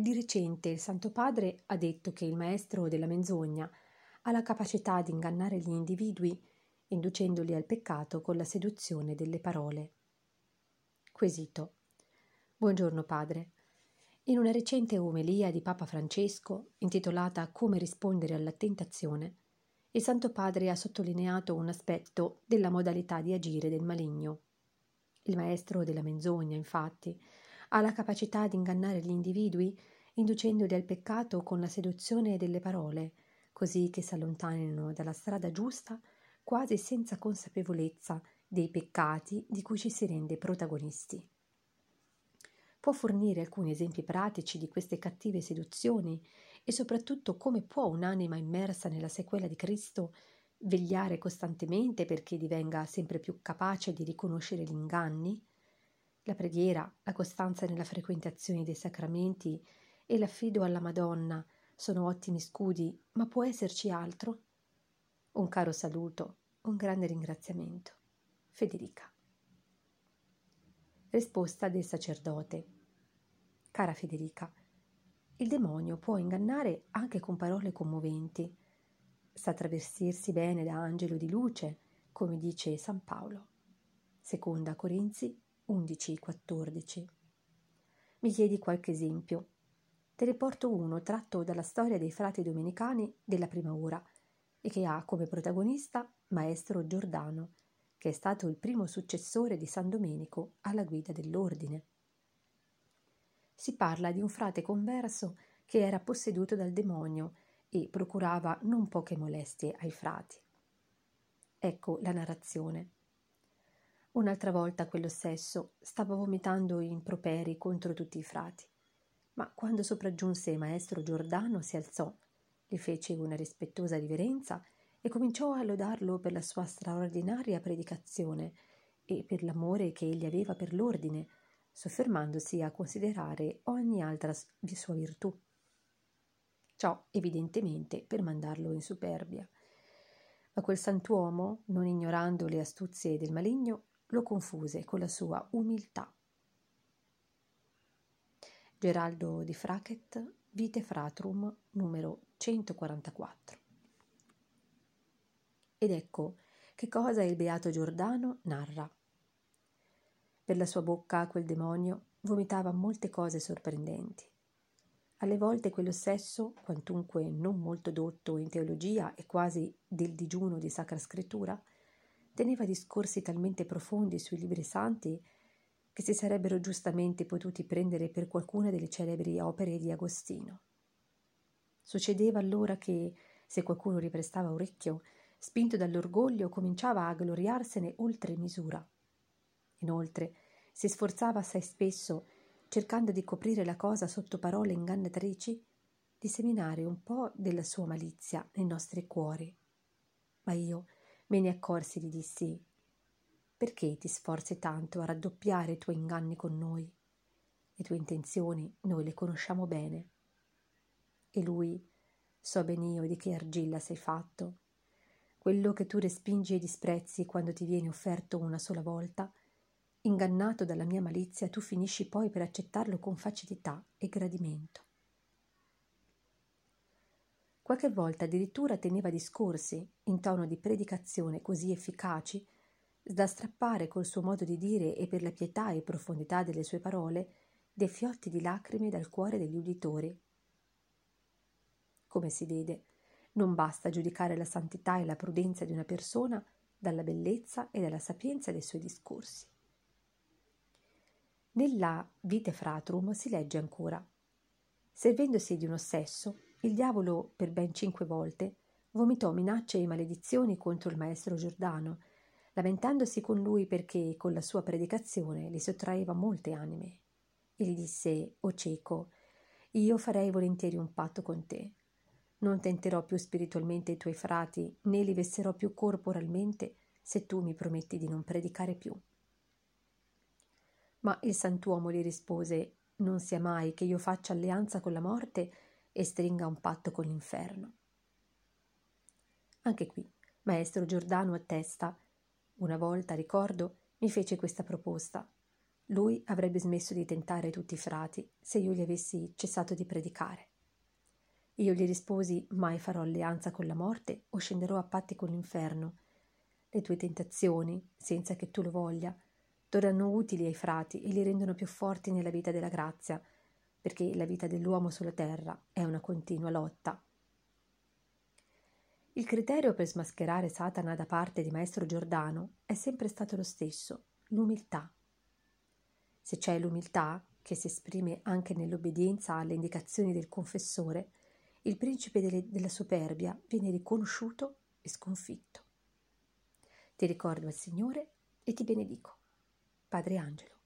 Di recente il Santo Padre ha detto che il maestro della menzogna ha la capacità di ingannare gli individui inducendoli al peccato con la seduzione delle parole. Quesito. Buongiorno Padre. In una recente omelia di Papa Francesco, intitolata Come rispondere alla tentazione, il Santo Padre ha sottolineato un aspetto della modalità di agire del maligno. Il maestro della menzogna, infatti, ha la capacità di ingannare gli individui inducendoli al peccato con la seduzione delle parole, così che si allontanino dalla strada giusta quasi senza consapevolezza dei peccati di cui ci si rende protagonisti. Può fornire alcuni esempi pratici di queste cattive seduzioni e soprattutto come può un'anima immersa nella sequela di Cristo vegliare costantemente perché divenga sempre più capace di riconoscere gli inganni? La preghiera, la costanza nella frequentazione dei sacramenti e l'affido alla Madonna sono ottimi scudi, ma può esserci altro? Un caro saluto, un grande ringraziamento. Federica. Risposta del sacerdote. Cara Federica, il demonio può ingannare anche con parole commoventi. Sa travestirsi bene da angelo di luce, come dice San Paolo. Seconda Corinzi 11-14. Mi chiedi qualche esempio. Te ne porto uno tratto dalla storia dei frati domenicani della prima ora e che ha come protagonista Maestro Giordano, che è stato il primo successore di San Domenico alla guida dell'ordine. Si parla di un frate converso che era posseduto dal demonio e procurava non poche molestie ai frati. Ecco la narrazione. Un'altra volta quello stesso stava vomitando improperi contro tutti i frati, ma quando sopraggiunse maestro Giordano si alzò, gli fece una rispettosa riverenza e cominciò a lodarlo per la sua straordinaria predicazione e per l'amore che egli aveva per l'ordine, soffermandosi a considerare ogni altra sua virtù. Ciò evidentemente per mandarlo in superbia. Ma quel santuomo, non ignorando le astuzie del maligno, lo confuse con la sua umiltà. Geraldo di Fracket, Vite Fratrum, numero 144. Ed ecco che cosa il beato Giordano narra. Per la sua bocca quel demonio vomitava molte cose sorprendenti. Alle volte quello stesso, quantunque non molto dotto in teologia e quasi del digiuno di Sacra Scrittura, teneva discorsi talmente profondi sui libri santi che si sarebbero giustamente potuti prendere per qualcuna delle celebri opere di Agostino. Succedeva allora che, se qualcuno riprestava orecchio, spinto dall'orgoglio, cominciava a gloriarsene oltre misura. Inoltre, si sforzava assai spesso, cercando di coprire la cosa sotto parole ingannatrici, di seminare un po' della sua malizia nei nostri cuori. Ma io, Me ne accorsi e gli dissi Perché ti sforzi tanto a raddoppiare i tuoi inganni con noi? Le tue intenzioni noi le conosciamo bene. E lui So ben io di che argilla sei fatto. Quello che tu respingi e disprezzi quando ti viene offerto una sola volta, ingannato dalla mia malizia, tu finisci poi per accettarlo con facilità e gradimento. Qualche volta addirittura teneva discorsi, in tono di predicazione così efficaci, da strappare col suo modo di dire e per la pietà e profondità delle sue parole dei fiotti di lacrime dal cuore degli uditori. Come si vede, non basta giudicare la santità e la prudenza di una persona dalla bellezza e dalla sapienza dei suoi discorsi. Nella Vite Fratrum si legge ancora Servendosi di uno stesso, il diavolo, per ben cinque volte, vomitò minacce e maledizioni contro il maestro Giordano, lamentandosi con lui perché con la sua predicazione gli sottraeva molte anime. E gli disse, o cieco, io farei volentieri un patto con te. Non tenterò più spiritualmente i tuoi frati, né li vesserò più corporalmente, se tu mi prometti di non predicare più. Ma il santuomo gli rispose, non sia mai che io faccia alleanza con la morte e stringa un patto con l'inferno. Anche qui, maestro Giordano attesta, una volta, ricordo, mi fece questa proposta. lui avrebbe smesso di tentare tutti i frati se io gli avessi cessato di predicare. Io gli risposi mai farò alleanza con la morte o scenderò a patti con l'inferno. Le tue tentazioni, senza che tu lo voglia, tornano utili ai frati e li rendono più forti nella vita della grazia, perché la vita dell'uomo sulla terra è una continua lotta. Il criterio per smascherare Satana da parte di Maestro Giordano è sempre stato lo stesso, l'umiltà. Se c'è l'umiltà, che si esprime anche nell'obbedienza alle indicazioni del confessore, il principe delle, della superbia viene riconosciuto e sconfitto. Ti ricordo al Signore e ti benedico. Padre Angelo.